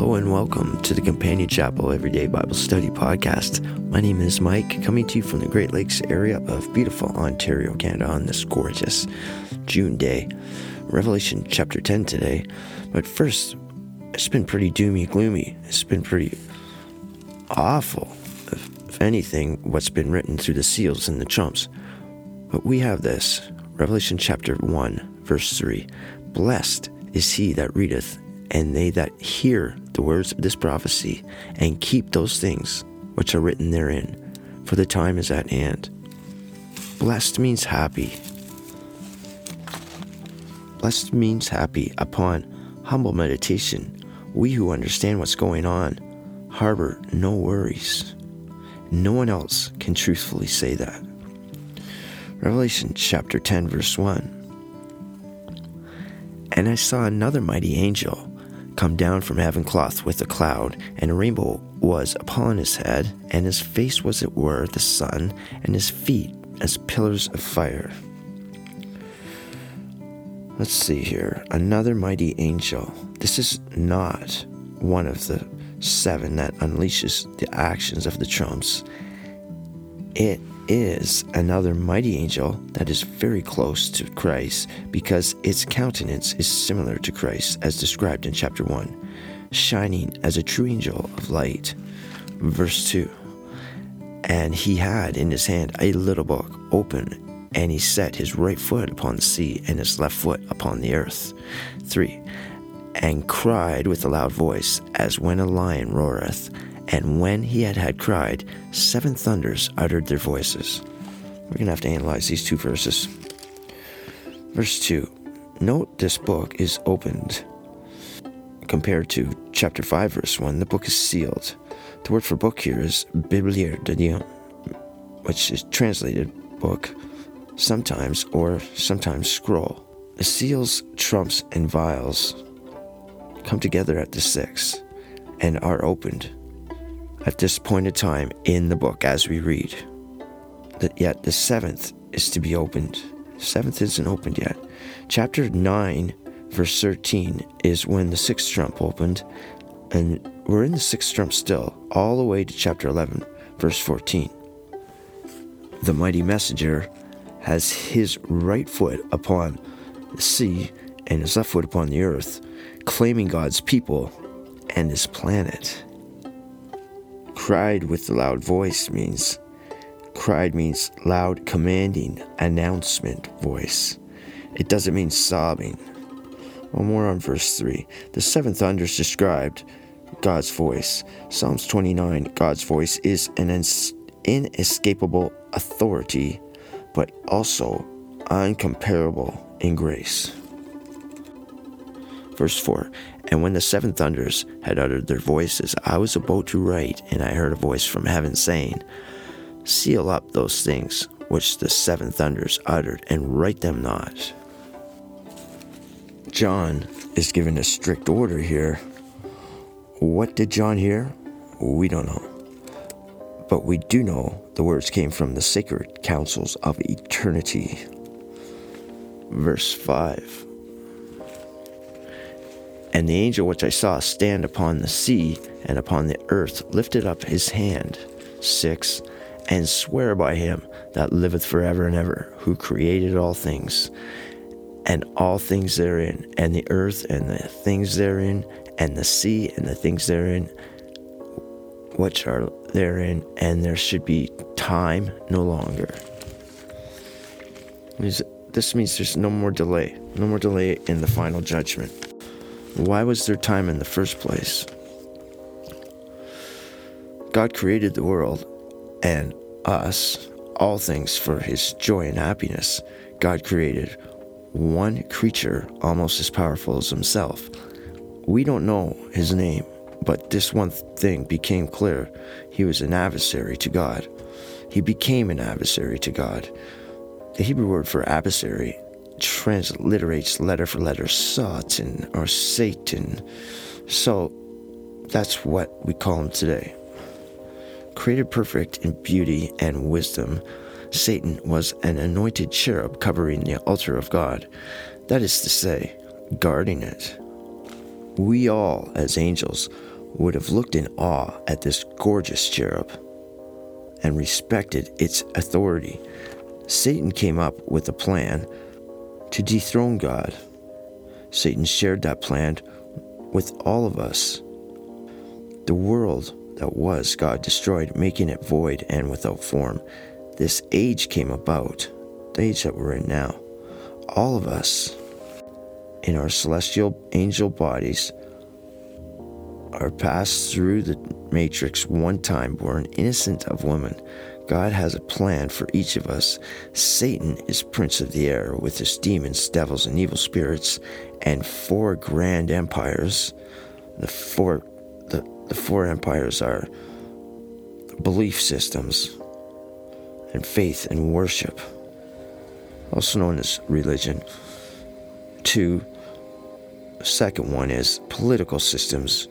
Hello and welcome to the Companion Chapel Everyday Bible Study Podcast. My name is Mike, coming to you from the Great Lakes area of beautiful Ontario, Canada on this gorgeous June day. Revelation chapter 10 today. But first, it's been pretty doomy gloomy. It's been pretty awful, if, if anything, what's been written through the seals and the trumps. But we have this Revelation chapter 1, verse 3 Blessed is he that readeth and they that hear the words of this prophecy and keep those things which are written therein, for the time is at hand. Blessed means happy. Blessed means happy upon humble meditation. We who understand what's going on harbor no worries. No one else can truthfully say that. Revelation chapter 10, verse 1. And I saw another mighty angel come down from heaven clothed with a cloud, and a rainbow was upon his head, and his face was it were the sun, and his feet as pillars of fire. Let's see here. Another mighty angel. This is not one of the seven that unleashes the actions of the trumps. It is another mighty angel that is very close to Christ because its countenance is similar to Christ as described in chapter 1, shining as a true angel of light. Verse 2 And he had in his hand a little book open, and he set his right foot upon the sea and his left foot upon the earth. 3 And cried with a loud voice, as when a lion roareth and when he had had cried, seven thunders uttered their voices. We're going to have to analyze these two verses. Verse 2 Note this book is opened. Compared to chapter 5, verse 1, the book is sealed. The word for book here is biblaridion, which is translated book sometimes or sometimes scroll. The seals, trumps, and vials come together at the six and are opened at this point in time in the book as we read. That yet the seventh is to be opened. seventh isn't opened yet. Chapter 9, verse 13 is when the sixth trump opened, and we're in the sixth trump still, all the way to chapter 11, verse 14. The mighty messenger has his right foot upon the sea and his left foot upon the earth, claiming God's people and his planet cried with a loud voice means cried means loud commanding announcement voice. It doesn't mean sobbing. Well, more on verse 3. The seven thunders described God's voice. Psalms 29 God's voice is an inescapable authority, but also uncomparable in grace. Verse 4 And when the seven thunders had uttered their voices, I was about to write, and I heard a voice from heaven saying, Seal up those things which the seven thunders uttered, and write them not. John is given a strict order here. What did John hear? We don't know. But we do know the words came from the sacred councils of eternity. Verse 5 and the angel which I saw stand upon the sea and upon the earth lifted up his hand, 6, and swear by him that liveth forever and ever, who created all things, and all things therein, and the earth and the things therein, and the sea and the things therein, which are therein, and there should be time no longer. This means there's no more delay, no more delay in the final judgment. Why was there time in the first place? God created the world and us, all things for his joy and happiness. God created one creature almost as powerful as himself. We don't know his name, but this one thing became clear. He was an adversary to God. He became an adversary to God. The Hebrew word for adversary transliterates letter for letter Satan or Satan. So that's what we call him today. Created perfect in beauty and wisdom, Satan was an anointed cherub covering the altar of God. That is to say, guarding it. We all, as angels, would have looked in awe at this gorgeous cherub and respected its authority. Satan came up with a plan to dethrone God. Satan shared that plan with all of us. The world that was, God destroyed, making it void and without form. This age came about, the age that we're in now. All of us, in our celestial angel bodies, are passed through the matrix one time, born innocent of woman. God has a plan for each of us. Satan is prince of the air with his demons, devils, and evil spirits, and four grand empires. The four, the, the four empires are belief systems and faith and worship, also known as religion. Two, second one is political systems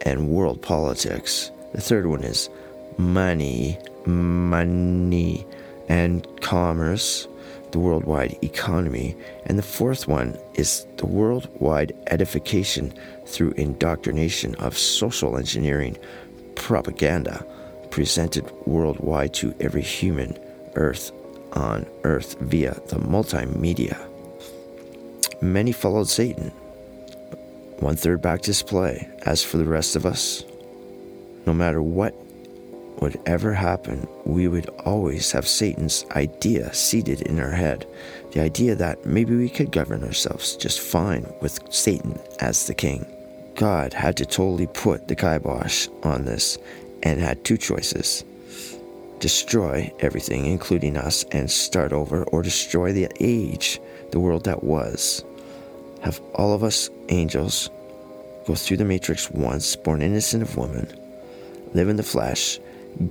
and world politics. The third one is money, money, and commerce, the worldwide economy. And the fourth one is the worldwide edification through indoctrination of social engineering propaganda presented worldwide to every human earth on earth via the multimedia. Many followed Satan one third back to play. As for the rest of us, no matter what would ever happen, we would always have Satan's idea seated in our head. The idea that maybe we could govern ourselves just fine with Satan as the king. God had to totally put the kibosh on this and had two choices destroy everything, including us, and start over, or destroy the age, the world that was have all of us angels go through the matrix once, born innocent of woman, live in the flesh,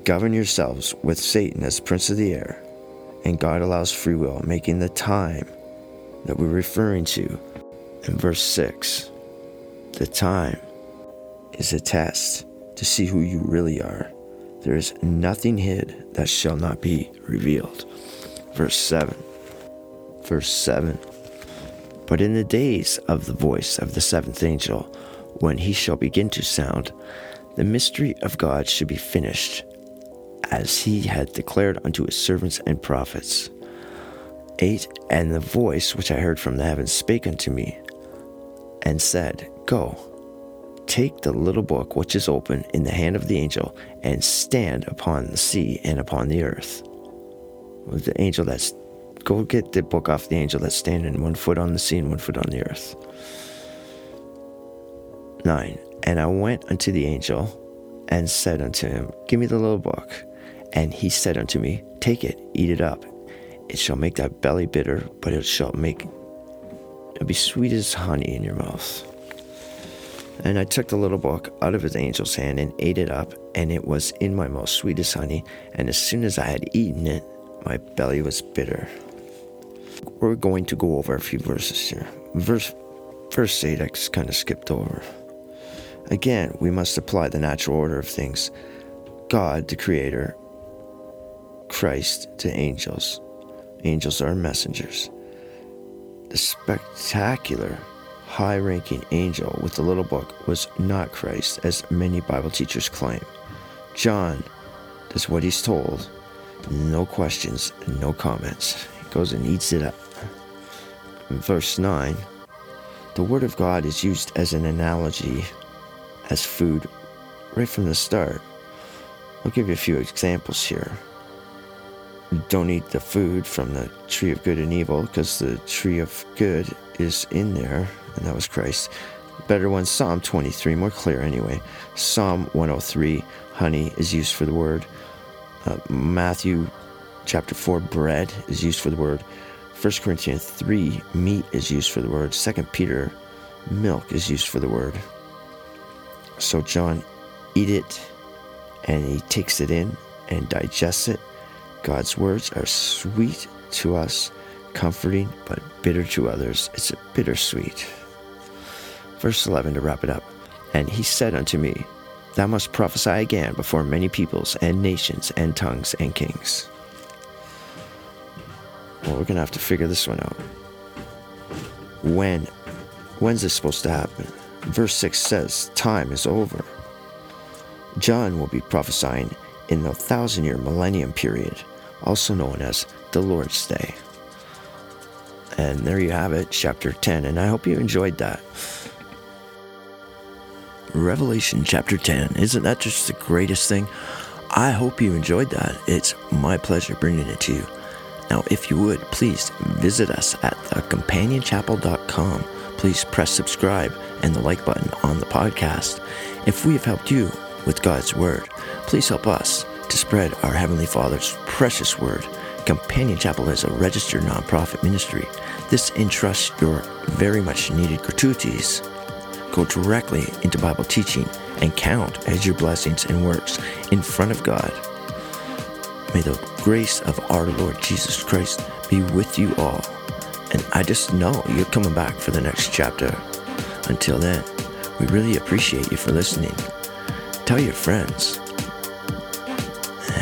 govern yourselves with Satan as prince of the air, and God allows free will, making the time that we're referring to in verse 6. The time is a test to see who you really are. There is nothing hid that shall not be revealed. Verse 7. Verse 7 but in the days of the voice of the seventh angel, when he shall begin to sound, the mystery of God should be finished, as he had declared unto his servants and prophets. 8 And the voice which I heard from the heavens spake unto me, and said, Go, take the little book which is open in the hand of the angel, and stand upon the sea and upon the earth. The angel that's Go get the book off the angel that's standing one foot on the sea and one foot on the earth. 9. And I went unto the angel and said unto him, Give me the little book. And he said unto me, Take it, eat it up. It shall make thy belly bitter, but it shall make it be sweet as honey in your mouth. And I took the little book out of his angel's hand and ate it up, and it was in my mouth sweet as honey. And as soon as I had eaten it, my belly was bitter we're going to go over a few verses here. Verse, verse 8, I kind of skipped over. Again, we must apply the natural order of things God, the Creator, Christ to angels. Angels are messengers. The spectacular, high ranking angel with the little book was not Christ, as many Bible teachers claim. John does what he's told. No questions, no comments He goes and eats it up. In verse 9, the Word of God is used as an analogy, as food, right from the start. I'll give you a few examples here. Don't eat the food from the tree of good and evil, because the tree of good is in there, and that was Christ. Better one, Psalm 23, more clear anyway. Psalm 103, honey is used for the word. Uh, Matthew chapter 4, bread is used for the word. 1 Corinthians 3, meat is used for the word. 2 Peter, milk is used for the word. So John eat it and he takes it in and digests it. God's words are sweet to us, comforting, but bitter to others. It's a bittersweet. Verse 11 to wrap it up. And he said unto me, Thou must prophesy again before many peoples and nations and tongues and kings. Well, we're gonna have to figure this one out. When? When's this supposed to happen? Verse 6 says, Time is over. John will be prophesying in the thousand year millennium period, also known as the Lord's Day. And there you have it, chapter 10, and I hope you enjoyed that. Revelation chapter 10, isn't that just the greatest thing? I hope you enjoyed that. It's my pleasure bringing it to you. Now, if you would, please visit us at thecompanion.chapel.com. Please press subscribe and the like button on the podcast. If we have helped you with God's Word, please help us to spread our Heavenly Father's precious Word. Companion Chapel is a registered nonprofit ministry. This entrusts your very much needed gratuities go directly into Bible teaching and count as your blessings and works in front of God. May the grace of our Lord Jesus Christ be with you all. And I just know you're coming back for the next chapter. Until then, we really appreciate you for listening. Tell your friends.